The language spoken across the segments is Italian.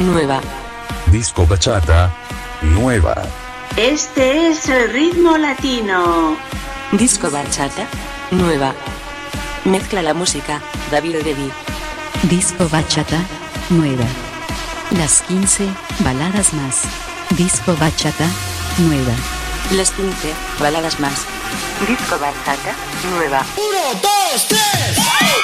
nueva. Disco bachata, nueva. Este es el ritmo latino. Disco bachata, nueva. Mezcla la música, David Devi. Disco bachata, nueva. Las 15 baladas más. Disco bachata, nueva. Las 15 baladas más. Disco bachata, nueva.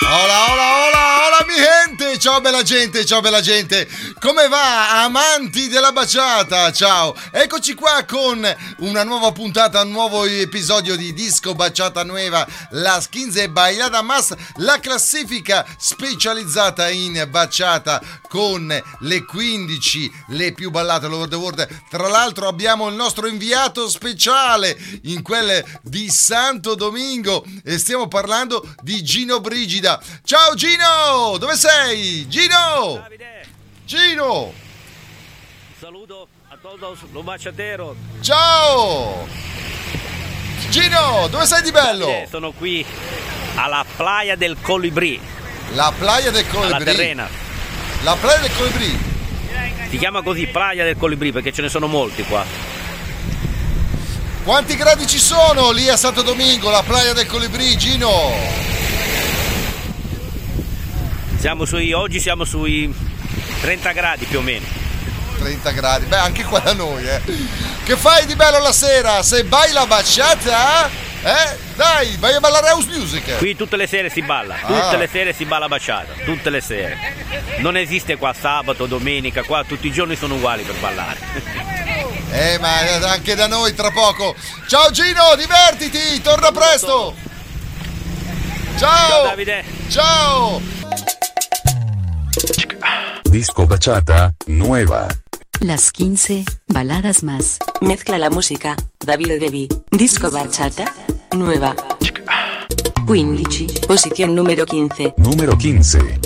Hola, hola, hola, hola mi gente! Ciao bella gente, ciao bella gente! Come va, amanti della baciata? Ciao! Eccoci qua con una nuova puntata, un nuovo episodio di Disco Baciata Nueva, Las 15 Bailada Más, la classifica specializzata in baciata con le 15, le più ballate all the world. Tra l'altro abbiamo il nostro inviato speciale in quelle di Santo Domingo e stiamo parlando di Gino Brigida. Ciao Gino! Dove sei? Gino! Gino! Saludo a todos los baciateros. Ciao! Gino, dove sei di bello? Sono qui alla playa del Colibrì, La playa del Colibrì. Terrena. La playa del Colibrì. Si chiama così playa del Colibrì perché ce ne sono molti qua. Quanti gradi ci sono lì a Santo Domingo, la playa del Colibrì, Gino? Siamo sui, oggi siamo sui 30 gradi più o meno. 30 gradi, beh anche qua da noi, eh. Che fai di bello la sera? Se vai la baciata, eh? Dai, vai a ballare house music. Qui tutte le sere si balla, tutte Ah. le sere si balla baciata, tutte le sere. Non esiste qua sabato, domenica, qua tutti i giorni sono uguali per ballare. Eh, ma anche da noi tra poco. Ciao Gino, divertiti, torna presto. Ciao Ciao. Davide! Ciao. Disco bachata, nueva. Las 15 baladas más. Mezcla la música, David Devi. Disco bachata, nueva. 15, posición número 15. Número 15.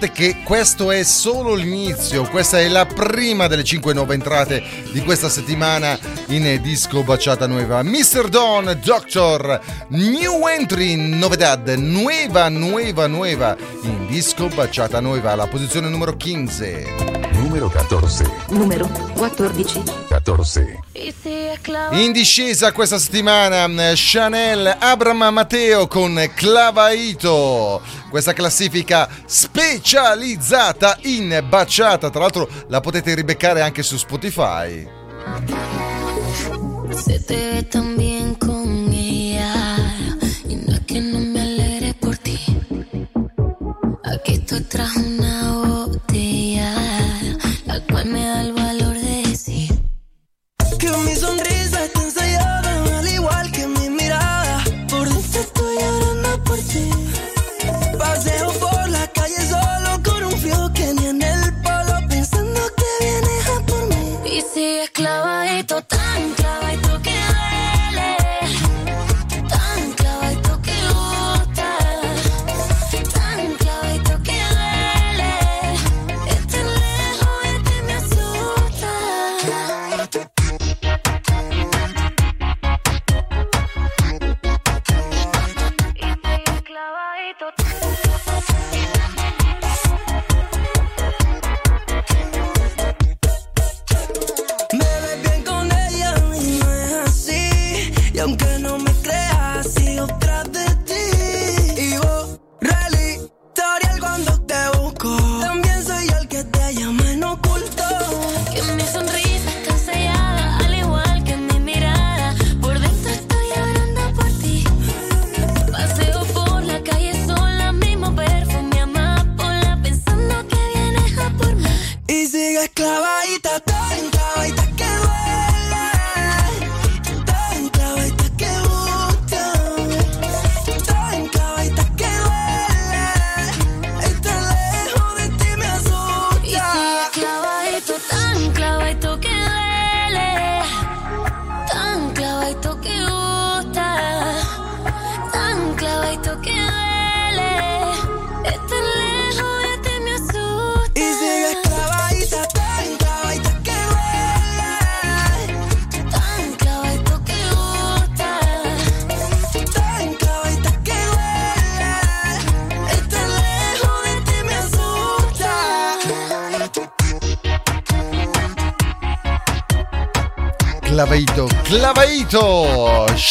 Pensate che questo è solo l'inizio, questa è la prima delle 5 nuove entrate di questa settimana in Disco Baciata Nueva. Mr. Don, Doctor, New Entry, Novedad, Nueva, Nueva, Nueva in Disco Baciata Nueva, la posizione numero 15. Número 14. Número 14. 14. In discesa questa settimana mm, Chanel Abram Matteo con Clavaito. Questa classifica specializzata in baciata, tra l'altro la potete ribeccare anche su Spotify. Se te ve tan bien con ella y no es que no me alegre por ti. Aquí estoy tras una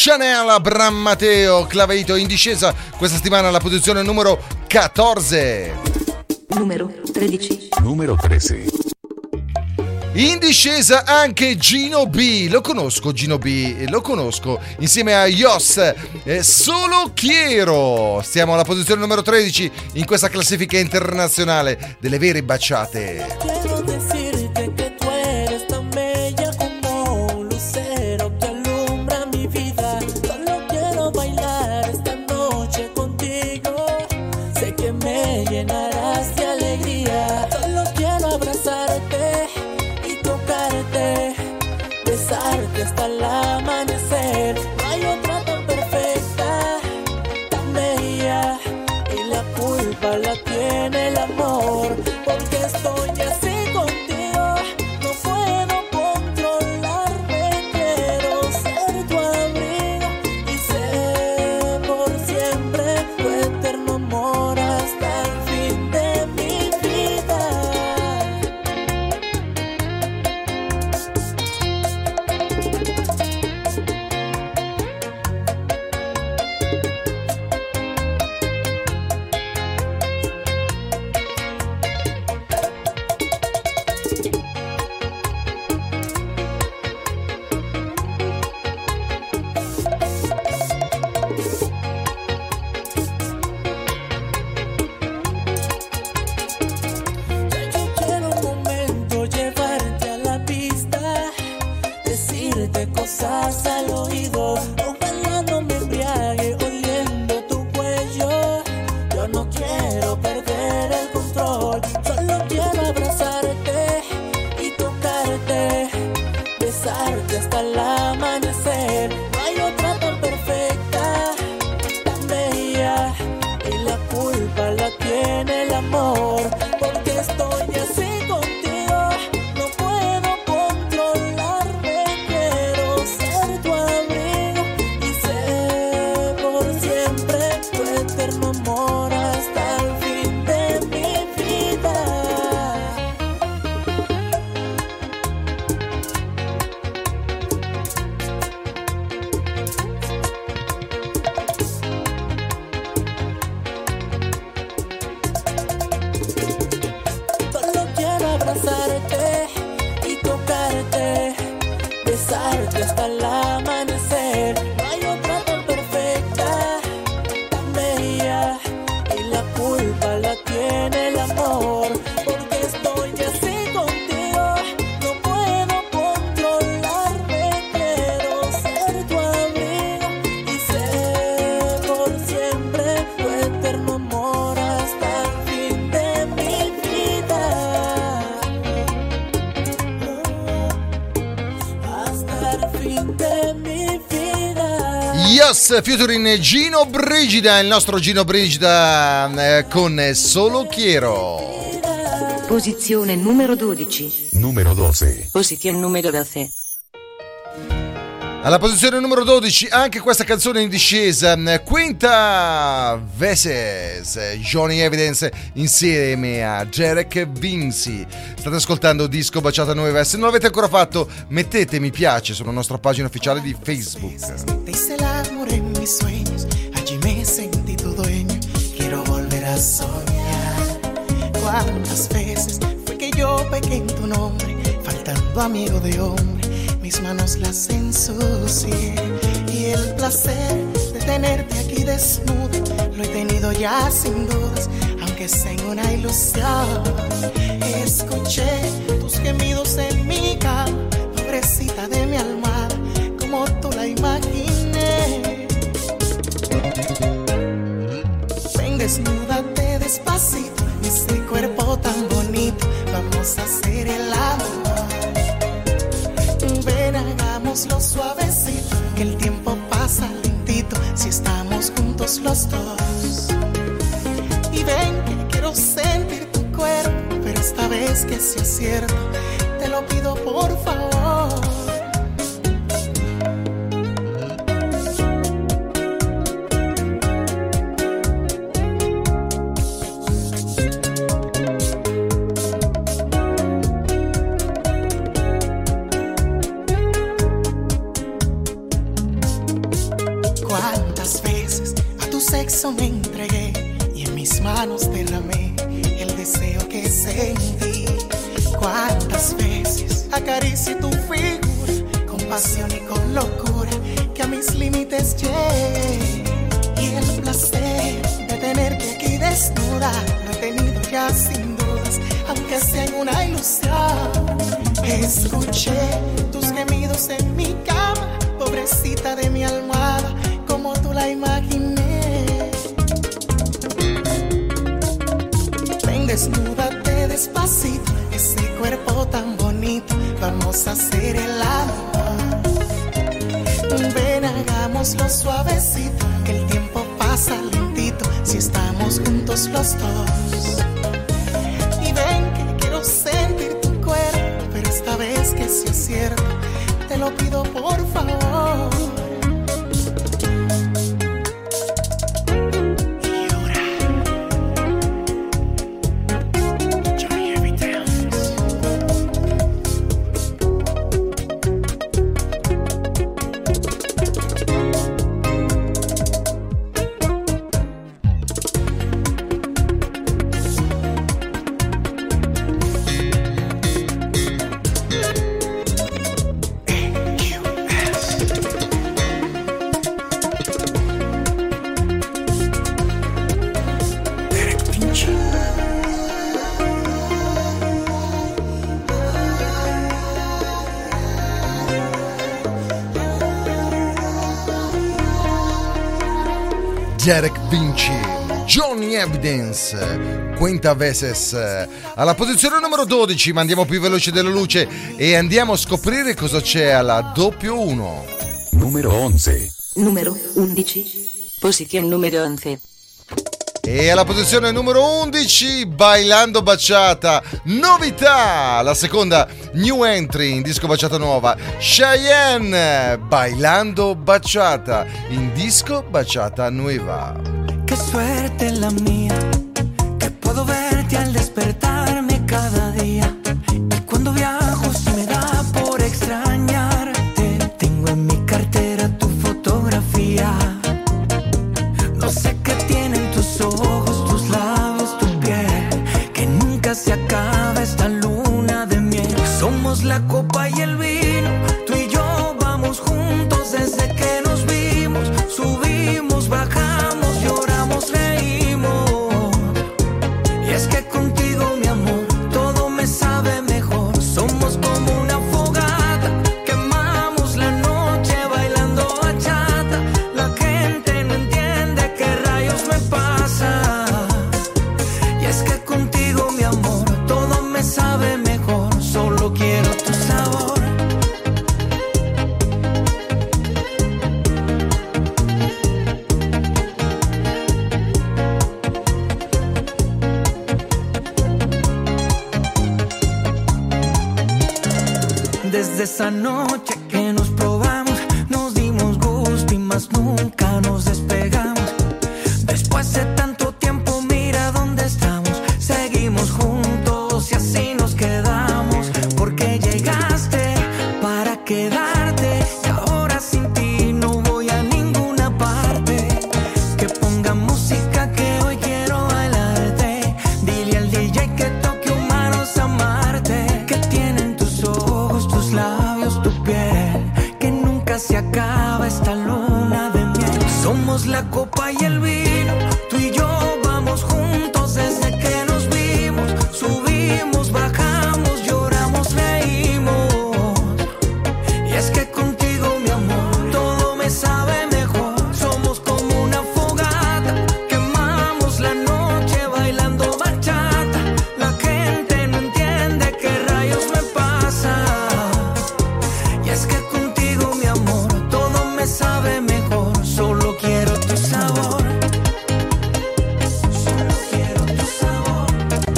Chanel Abram Matteo, Claveito in discesa questa settimana alla posizione numero 14. Número 13. Número 13. In discesa anche Gino B, lo conosco Gino B, lo conosco insieme a Yos, eh, solo Chiero. Stiamo alla posizione numero 13 in questa classifica internazionale delle vere baciate. Besarte hasta el Featuring Gino Brigida, il nostro Gino Brigida eh, con Solo Chiero. Posizione numero 12. Número 12. Posición número 12. Alla posizione numero 12 anche questa canzone in discesa, Quinta Veses, Johnny Evidence insieme a Derek Vinci. State ascoltando Disco Baciata Nuova, se non l'avete ancora fatto mettete mi piace sulla nostra pagina ufficiale di Facebook. Amor en mis sueños, allí me sentí tu dueño. Quiero volver a soñar. Cuántas veces fue que yo pequé en tu nombre, faltando amigo de hombre, mis manos las ensucié. Y el placer de tenerte aquí desnudo, lo he tenido ya sin dudas, aunque sea en una ilusión. Escuché que sea cierto, te lo pido por favor. Vinci, Johnny Evidence, Quinta Veses. Alla posizione numero 12, ma andiamo più veloci della luce e andiamo a scoprire cosa c'è alla doppio 1. Número 11. Numero 11. Posición número 11. E alla posizione numero 11, Bailando Baciata, novità, la seconda new entry in disco Baciata Nuova, Cheyenne, Bailando Baciata, in disco Baciata Nueva. Suerte la mía, que puedo verte al despertarme cada día. Y cuando viajo se me da por extrañarte. Tengo en mi cartera tu fotografía. No sé qué tienen tus ojos, tus labios, tu piel. Que nunca se acaba esta luna de miel. Somos la copa y I know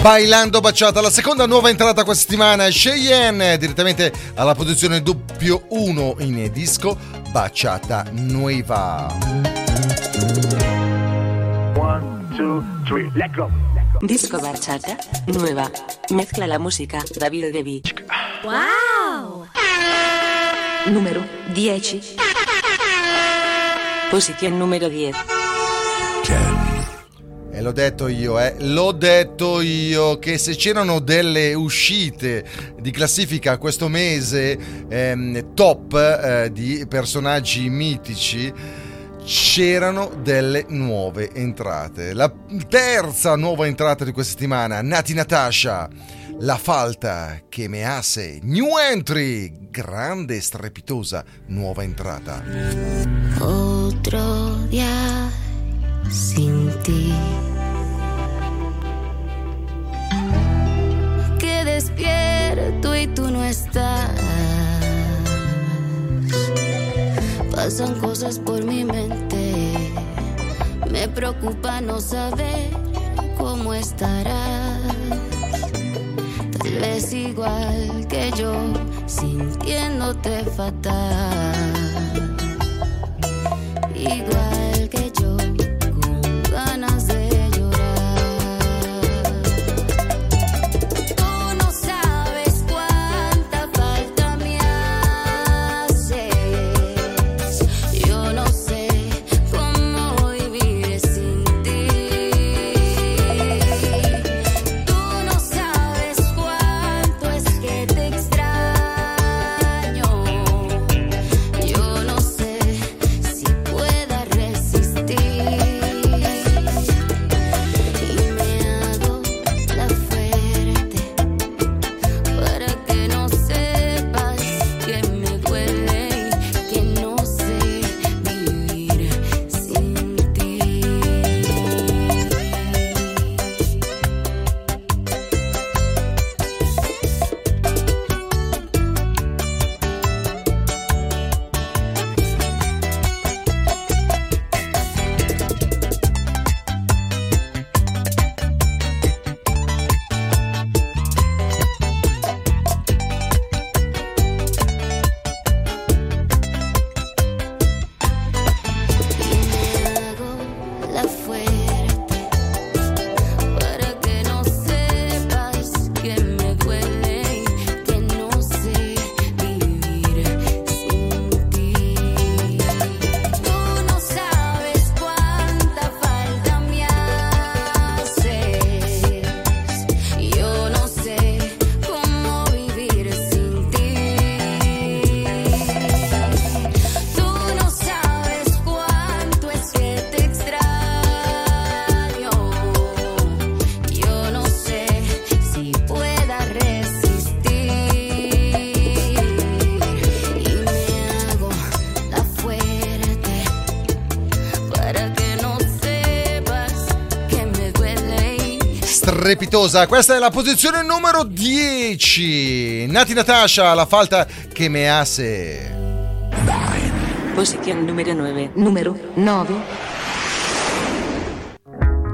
Bailando Baciata, la seconda nuova entrata questa settimana è Cheyenne, direttamente alla posizione doppio 1 in disco Baciata Nueva. One, two, three, let go. Disco Baciata Nueva. Mezcla la música David Devi. Wow! Numero 10. Posizione numero 10. 10. L'ho detto io, eh, l'ho detto io che se c'erano delle uscite di classifica questo mese ehm, top eh, di personaggi mitici, c'erano delle nuove entrate. La terza nuova entrata di questa settimana, Nati Natasha, La Falta, che me Chemease, New Entry, grande e strepitosa nuova entrata. Otro día. sin ti. Que despierto y tú no estás. Pasan cosas por mi mente. Me preocupa no saber cómo estarás. Tal vez igual que yo, sintiéndote fatal. Igual que yo. strepitosa. Questa è la posizione numero 10. Nati Natasha, la falta che me hace. Posizione numero 9. Numero 9.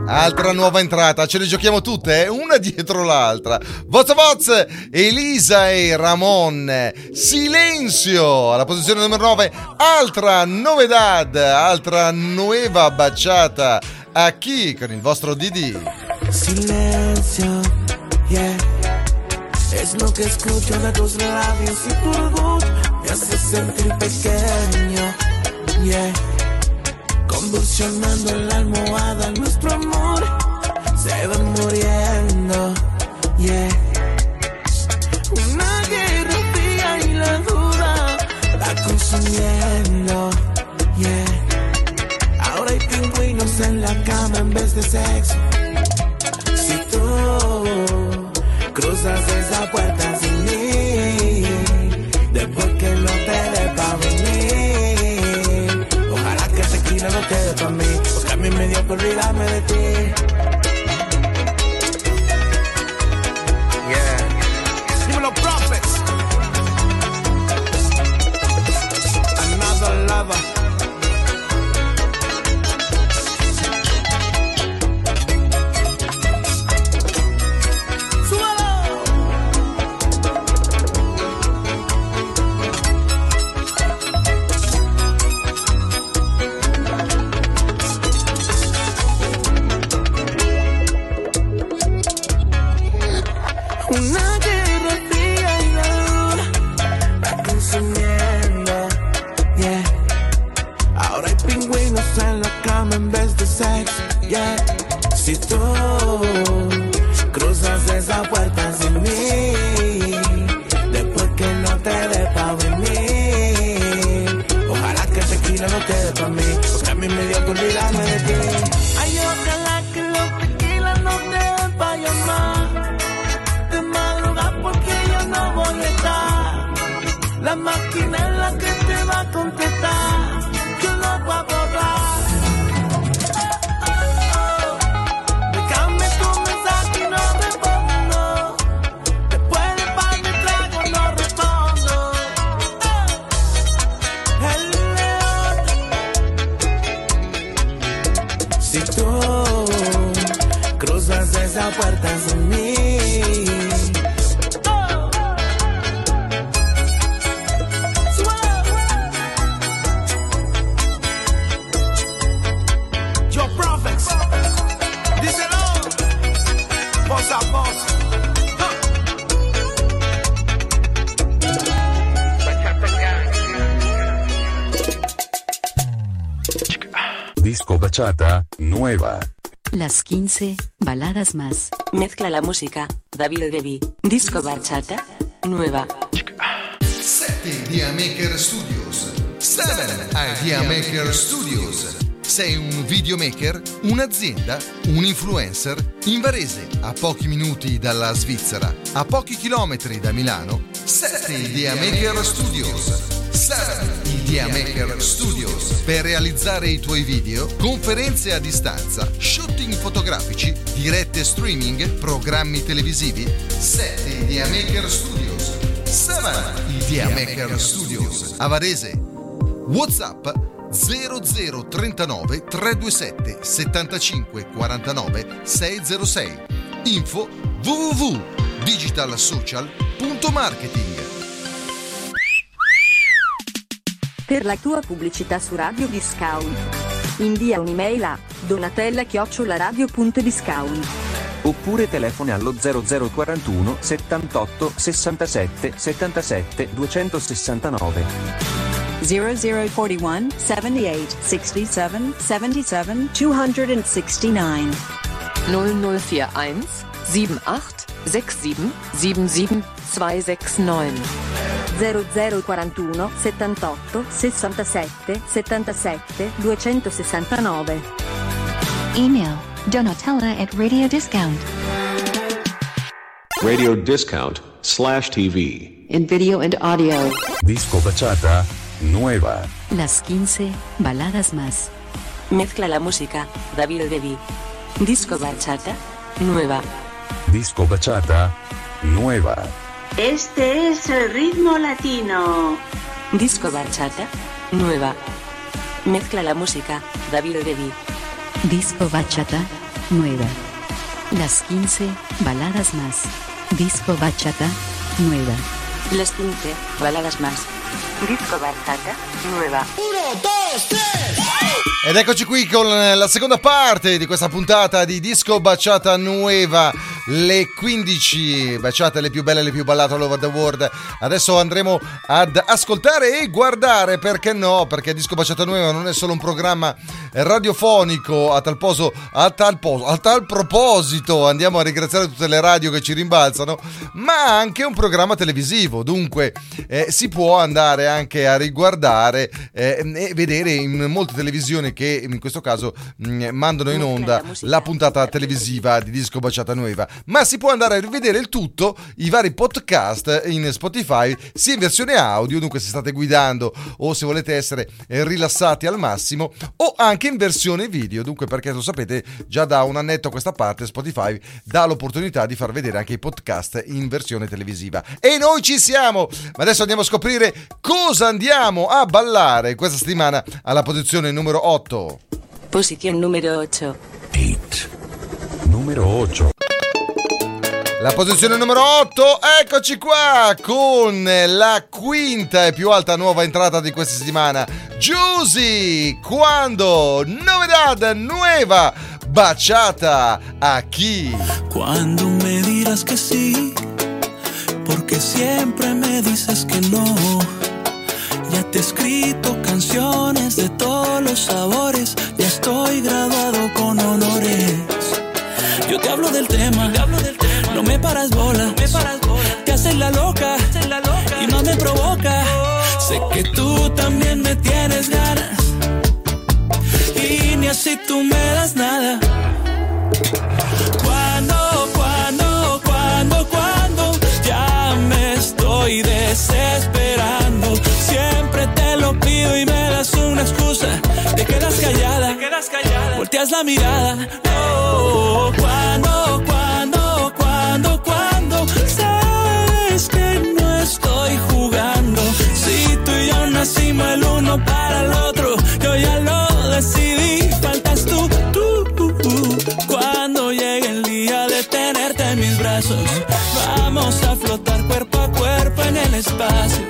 Altra nuova entrata, ce le giochiamo tutte, eh? una dietro l'altra. Voz Voz, Elisa e Ramon. Silenzio, alla posizione numero 9, altra novedad, altra nuova baciata. A chi con il vostro Didi? Silencio, yeah. Es lo que escucho de tus labios y tu orgullo me hace sentir pequeño, yeah. Convulsionando en la almohada nuestro amor se va muriendo, yeah. Una guerra fría y la duda va consumiendo, yeah. Ahora hay pingüinos en la cama en vez de sexo. Cruzas esa puerta sin mí, después que no te dé pa' venir, ojalá que tequila no quede pa' mí, porque a mí me dio por olvidarme de ti. Disco Bachata, nueva. Las 15 baladas más. Mezcla la música. David Devi. Disco bachata. Nueva. 7 Idea Maker Studios. 7 Idea Maker Studios. Sei un videomaker, un'azienda, un influencer? In Varese, a pochi minuti dalla Svizzera, a pochi chilometri da Milano, 7 Idea Maker Studios. 7 Idea Maker Studios. Per realizzare i tuoi video, conferenze a distanza, shooting fotografici, dirette streaming, programmi televisivi, 7 Idea Maker Studios. 7 Idea Maker Studios. A Varese. WhatsApp 0039 327 75 49 606. Info www.digitalsocial.marketing. Per la tua pubblicità su Radio Discount. Invia un'email a donatella-radio.discount. Oppure telefona allo 0041 78 67 77 269. 0041 78 67 77 269. 0041 78 67 77 269. 0041 78 67 77 269. Email donatella at Radio Discount. Radio Discount slash TV. In video and audio. Disco Bachata, nueva. Las 15 baladas más. Mezcla la música. David Devi. Disco bachata. Nueva. Disco Bachata, nueva. Este es el ritmo latino. Disco bachata. Nueva. Mezcla la música. David Devi. Disco bachata nueva. Las 15 baladas más. Disco bachata, nueva. Las 15 baladas más. Disco bachata nueva. Ed eccoci qui con la seconda parte di questa puntata di Disco Baciata Nueva, le 15 baciate le più belle le più ballate all over the world. Adesso andremo ad ascoltare e guardare, perché no? Perché Disco Baciata Nueva non è solo un programma radiofonico a tal, poso, a tal, poso, a tal proposito, andiamo a ringraziare tutte le radio che ci rimbalzano, ma anche un programma televisivo, dunque eh, si può andare anche a riguardare eh, e vedere in molte televisioni che in questo caso mh, mandano in onda la puntata televisiva di Disco Baciata Nueva, ma si può andare a rivedere il tutto, i vari podcast in Spotify, sia in versione audio, dunque se state guidando o se volete essere eh, rilassati al massimo, o anche in versione video, dunque perché lo sapete già da un annetto a questa parte Spotify dà l'opportunità di far vedere anche i podcast in versione televisiva. E noi ci siamo! Ma adesso andiamo a scoprire cosa andiamo a ballare questa settimana alla posizione numero 8. Posición número 8. Numero 8. La posizione numero 8, eccoci qua con la quinta e più alta nuova entrata di questa settimana. Juicy, quando novedad nueva, baciata a chi? Cuando me dirás que sí, porque siempre me dices que no. Ya te he escrito canciones de todos los sabores, ya estoy graduado con honores. Yo te hablo del tema, no me paras bola, te haces la loca, y más me provoca. Sé que tú también me tienes ganas, y ni así tú me das nada. Cuando, cuando, cuando, cuando ya me estoy desesperando. Siempre te lo pido y me das una excusa. Te quedas callada, te quedas callada. Volteas la mirada. Oh, cuando, para el otro, yo ya lo decidí. Faltas tú, tú, tú, tú. Cuando llegue el día de tenerte en mis brazos, vamos a flotar cuerpo a cuerpo en el espacio.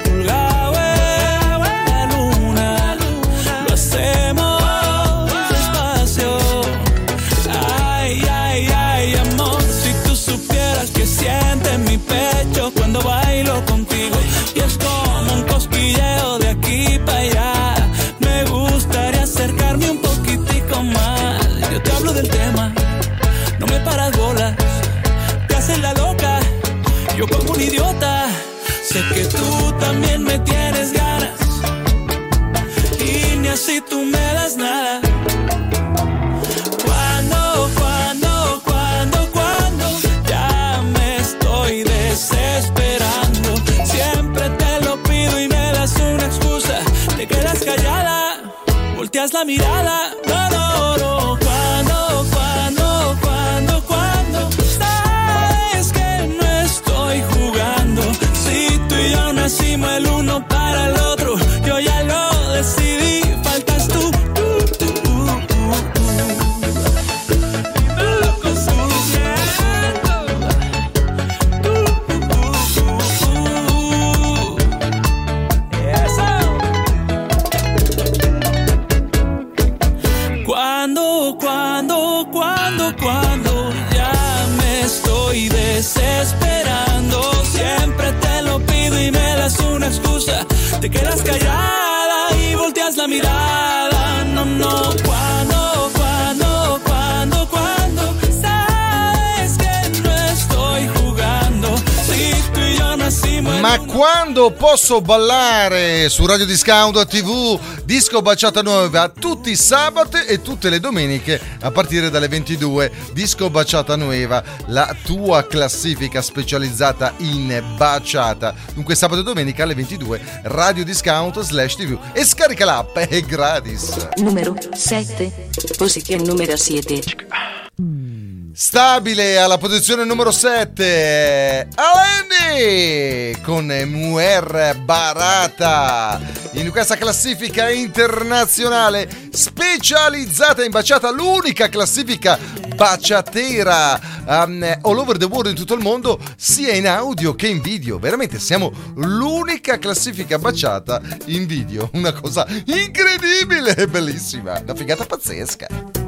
Posso ballare su Radio Discount TV Disco Baciata Nuova tutti i sabati e tutte le domeniche a partire dalle 22 Disco Baciata Nuova la tua classifica specializzata in baciata. Dunque sabato e domenica alle 22 Radio Discount slash TV e scarica l'app è gratis. Número 7. Posición número 7. Stabile alla posizione numero 7, Alendi con Muer Barata. In questa classifica internazionale specializzata in baciata, l'unica classifica baciatera um, all over the world in tutto il mondo, sia in audio che in video. Veramente siamo l'unica classifica baciata in video. Una cosa incredibile e bellissima, una figata pazzesca.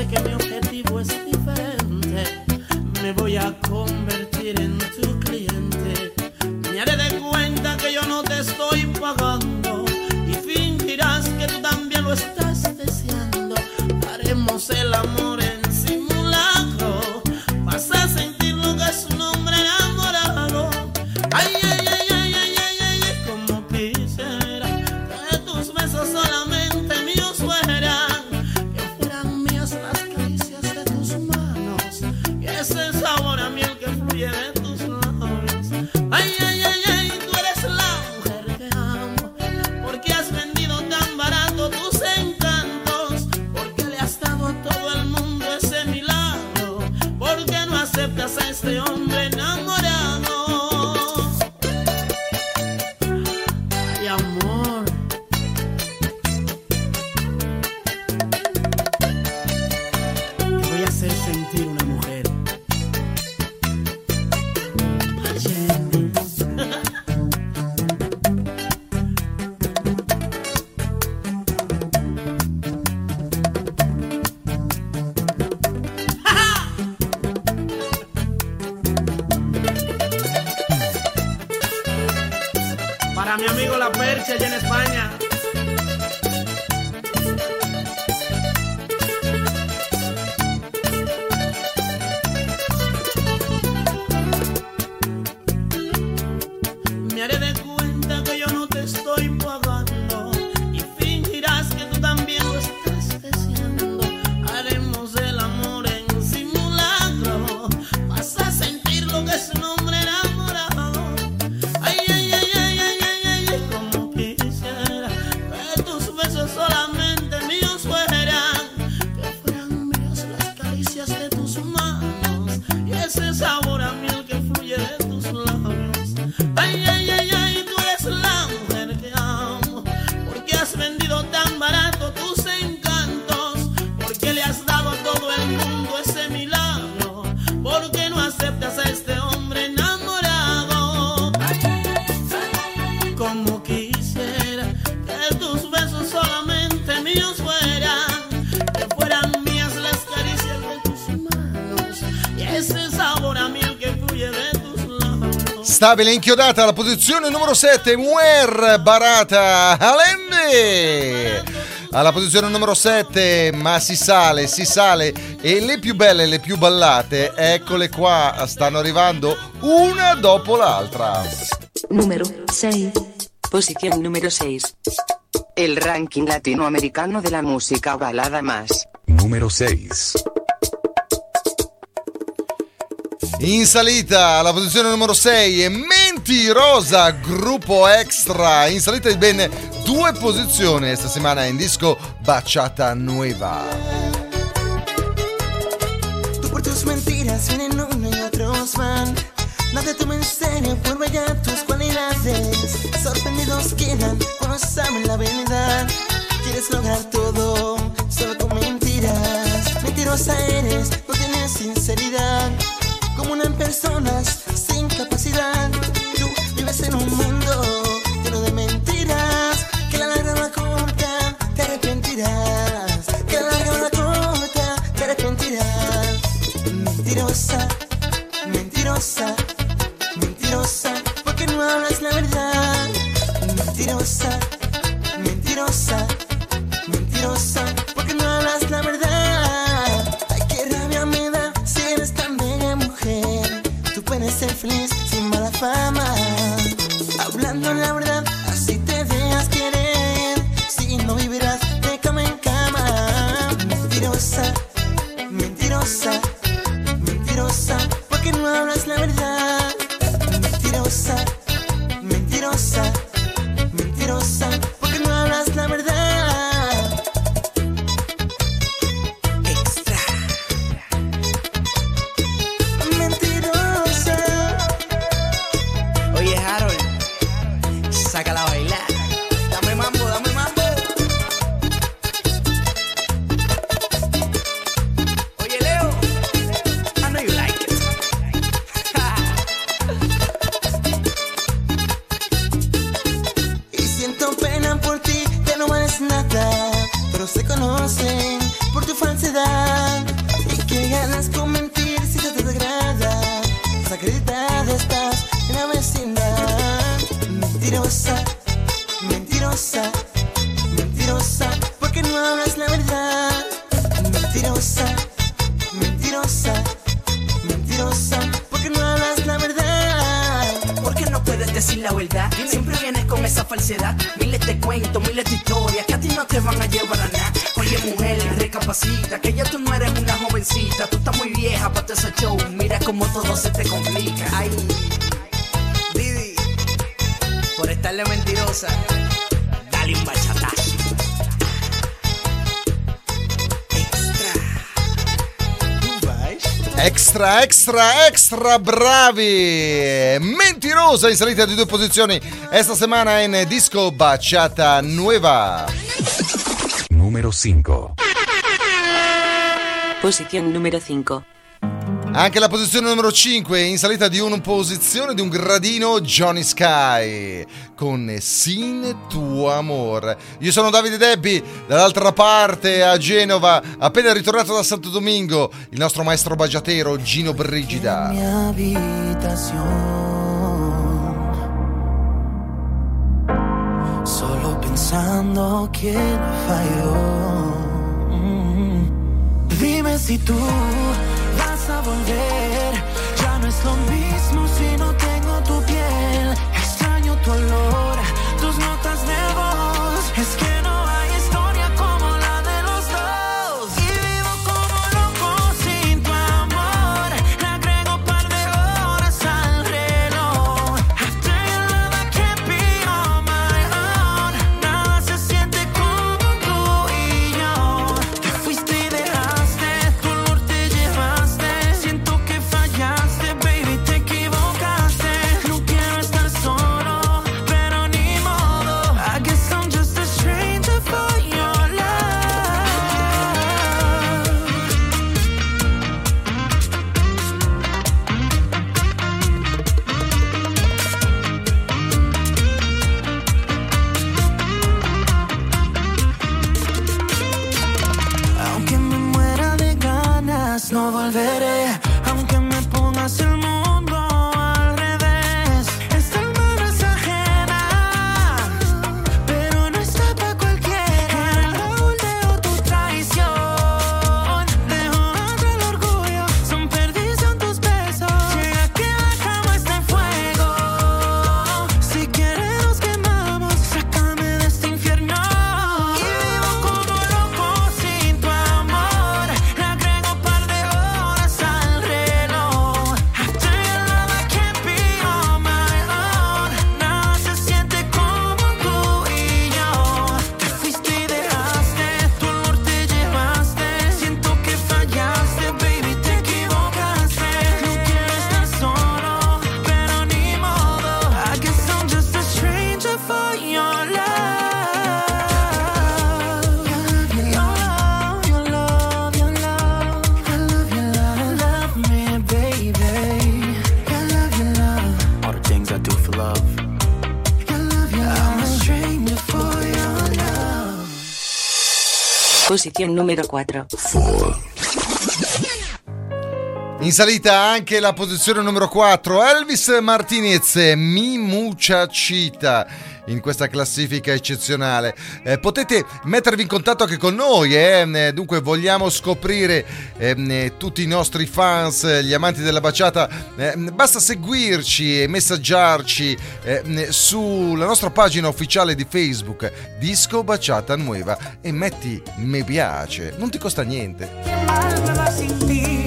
sé que mi objetivo es stabile inchiodata alla posizione numero 7 Muer Barata Alembe alla posizione numero 7 ma si sale si sale. E le più belle le più ballate eccole qua stanno arrivando una dopo l'altra. Numero 6 posizione numero 6 il ranking latinoamericano della musica música balada más. Número 6 In salita alla posizione numero 6 è Mentirosa, gruppo extra. In salita di ben due posizioni settimana in disco Bachata Nueva. Tú por tus mentiras vienen una y otros van. Nadie toma en serio por brillar tus cualidades. Sorprendidos quedan cuando saben la verdad. Quieres lograr todo solo con mentiras. Mentirosa eres, no tienes sinceridad común en personas sin capacidad. Tú vives en un mundo lleno de mentiras que la larga la corta te arrepentirás. Que la larga la corta te arrepentirás. Mentirosa, mentirosa, mentirosa, porque no hablas la verdad. Mentirosa, mentirosa, mentirosa. feliz sin mala fama. Hablando la verdad extra, extra bravi. Mentirosa in salita di due posizioni. Esta settimana in disco baciata nueva. Numero 5. Posizione numero 5. Anche la posizione numero 5 in salita di una posizione di un gradino Johnny Sky con Sin tuo amor. Io sono Davide Debbi, dall'altra parte a Genova, appena ritornato da Santo Domingo, il nostro maestro bagiatero Gino Brigida. Mia habitación, solo pensando che fai falló. Mm -hmm. Si tu vas a volver. color volveré. Posizione numero 4. In salita anche la posizione numero 4, Elvis Martinez, Mi Mucha Cita in questa classifica eccezionale. Eh, potete mettervi in contatto anche con noi, eh? Mm, eh dunque vogliamo scoprire eh, mm, eh, tutti i nostri fans, eh, gli amanti della baciata, mm, basta seguirci e messaggiarci sulla nostra pagina ufficiale di Facebook, Disco Baciata Nueva, e metti mi piace, non ti costa niente.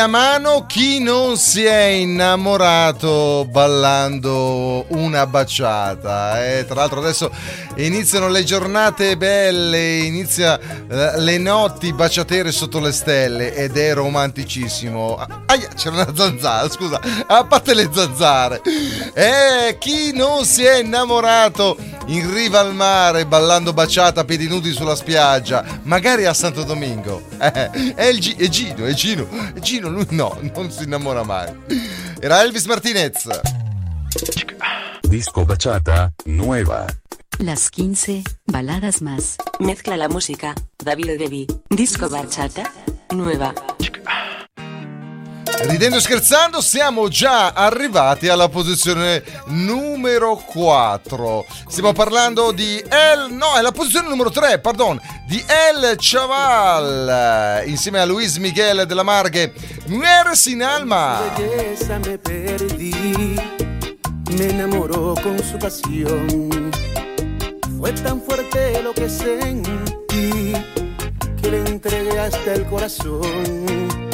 La mano chi non si è innamorato ballando una baciata. Eh, tra l'altro adesso iniziano le giornate belle, inizia eh, le notti baciatere sotto le stelle ed è romanticissimo. Ah, aia, c'era una zanzara, scusa, a parte le zanzare. Eh, chi non si è innamorato in riva al mare ballando baciata a piedi nudi sulla spiaggia, magari a Santo Domingo. Eh, è, il Gi- è Gino, è Gino, è Gino, lui no, non si innamora mai. Era Elvis Martinez. Disco bachata, nueva. Las 15 baladas más. Mezcla la música, David Devi. Disco bachata, nueva. Ridendo e scherzando, siamo già arrivati alla posizione numero 4. Stiamo parlando di El. No, è la posizione numero 3, pardon. Di El Chaval. Insieme a Luis Miguel de la Margue. Mueres sin alma. me perdí, me enamoró con su pasión. Fue tan fuerte lo que sentí que le entregué hasta el corazón.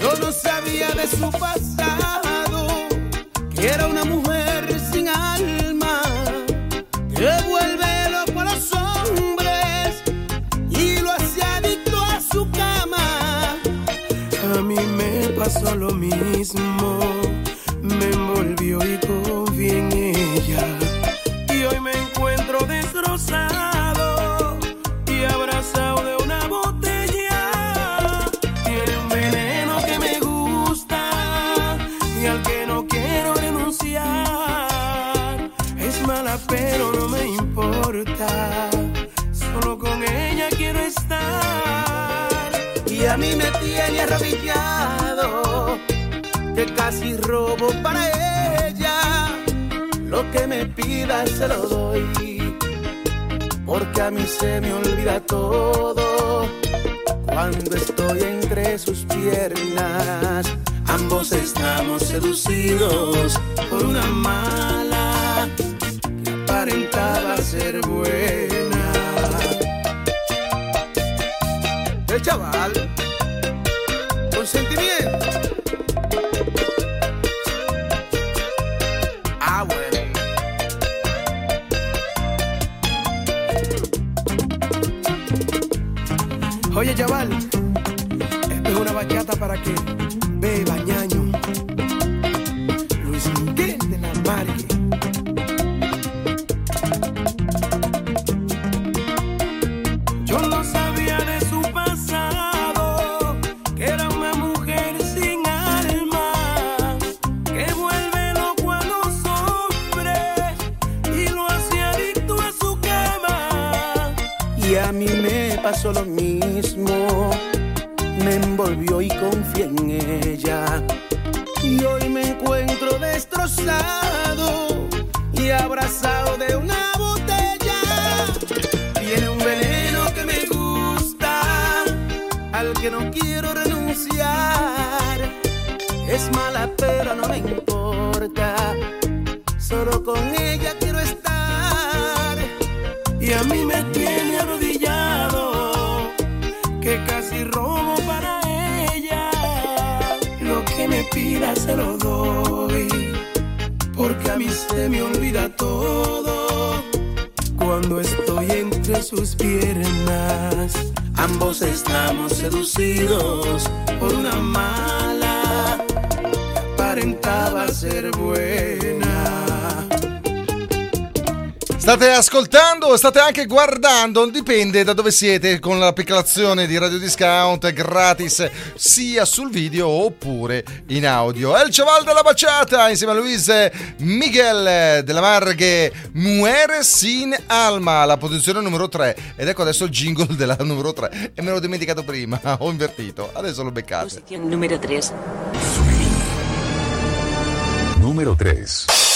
Yo no sabía de su pasado, que era una mujer sin alma, que vuelve loco a los hombres y lo hace adicto a su cama. A mí me pasó lo mismo, arrodillado, que casi robo para ella. Lo que me pida se lo doy, porque a mí se me olvida todo. Cuando estoy entre sus piernas, ambos estamos seducidos por una mala que aparentaba ser buena. Y confié en ella. Y hoy me encuentro destrozado y abrazado de una botella. Tiene un veneno que me gusta, al que no quiero renunciar. Es mala pero no me se lo doy, porque a mí se me olvida todo. Cuando estoy entre sus piernas, ambos estamos seducidos por una mala aparentaba ser buena. State ascoltando, state anche guardando, dipende da dove siete con l'applicazione di Radio Discount gratis sia sul video oppure in audio. El Chaval della Baciata insieme a Luis Miguel della Marghe Muere sin Alma, la posizione numero 3 ed ecco adesso il jingle della numero 3 e me l'ho dimenticato prima, ho invertito, adesso lo beccate. Posición número 3. Número 3.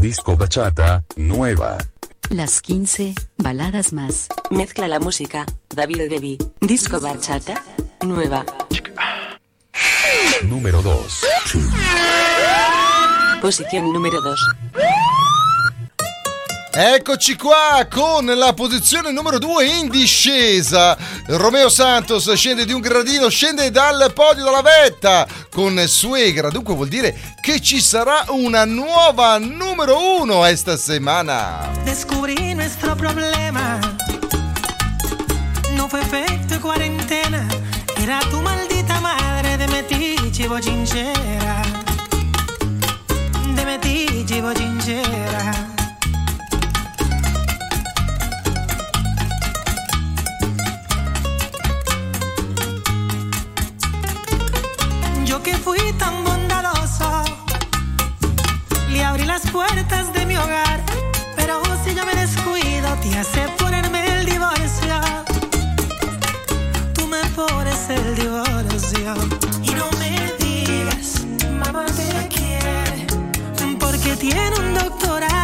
Disco bachata, nueva. Las 15 baladas más. Mezcla la música, David Devi. Disco bachata, nueva. Número 2. Posición número 2. Eccoci qua con la posizione numero 2 in discesa. Romeo Santos scende di un gradino, scende dal podio dalla vetta con Suegra. Dunque vuol dire che ci sarà una nuova numero 1 esta settimana. Descubrí nuestro problema. No fue efecto cuarentena. Era tu maldita madre de metiche bochinchera. De metiche bochinchera. Las puertas de mi hogar. Pero si yo me descuido, te hace ponerme el divorcio. Tú me pones el divorcio. Y no me digas, mamá te quiere. Porque tiene un doctorado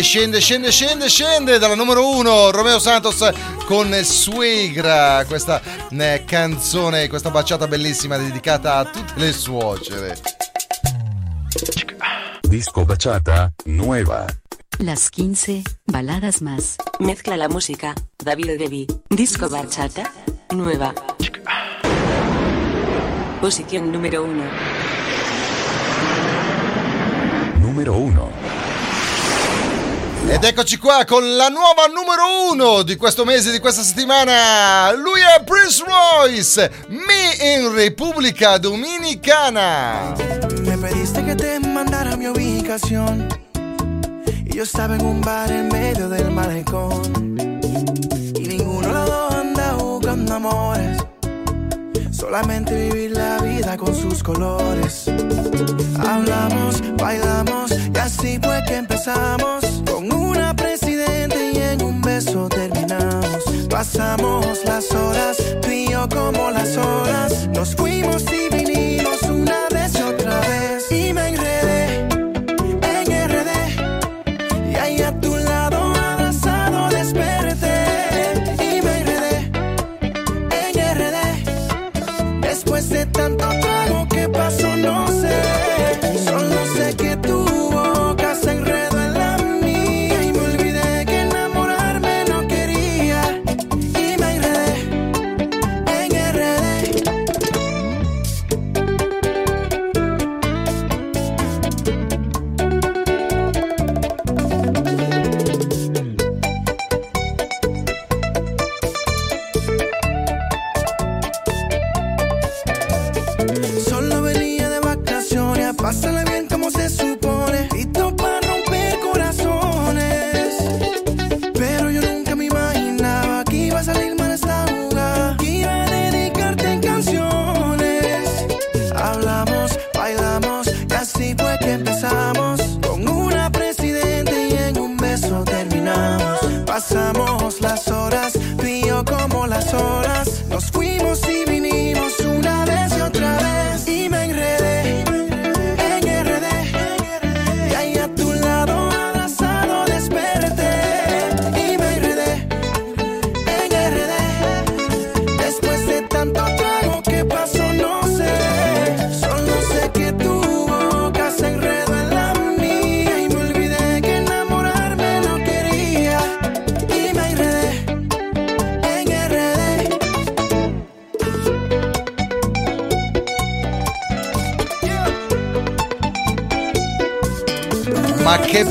Scende, scende, scende, scende, scende dalla numero 1 Romeo Santos con Suegra, questa eh, canzone, questa baciata bellissima dedicata a tutte le suocere. Disco bachata, nueva. Las 15 baladas más. Mezcla la música, David Devi. Disco bachata, nueva. Posición número 1. Número 1. Ed eccoci qua con la nuova numero 1 di questo mese, di questa settimana. Lui è Prince Royce, Me in Repubblica Dominicana. Me pediste que te mandara mi ubicación. Y yo estaba en un bar en medio del malecón. Y ninguno de los anda buscando amores. Solamente vivir la vida con sus colores. Hablamos, bailamos y así fue que empezamos. Con una presidente y en un beso terminamos. Pasamos las horas, tú y yo como las horas. Nos fuimos y vinimos una vez y otra vez. Y me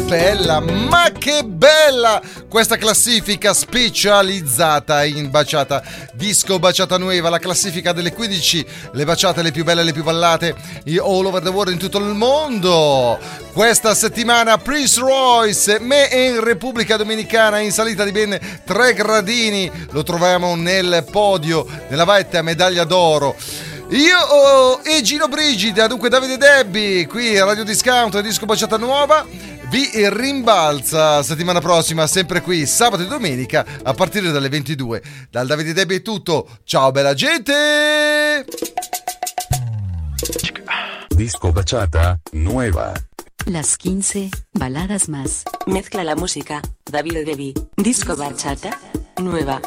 bella, ma che bella questa classifica specializzata in baciata disco baciata nuova, la classifica delle 15 le baciate le più belle, le più ballate all over the world in tutto il mondo. Questa settimana Prince Royce, me in Repubblica Dominicana in salita di ben 3 gradini, lo troviamo nel podio nella vetta medaglia d'oro. Io oh, e Gino Brigida, dunque Davide Debbi, qui a Radio Discount, disco baciata nuova, vi rimbalza settimana prossima, sempre qui, sabato e domenica, a partire dalle 22. Dal Davide Debbi è tutto, ciao bella gente! Disco bachata, nueva. Las 15 baladas más. Mezcla la música. David Debbie. Disco bachata. Nueva.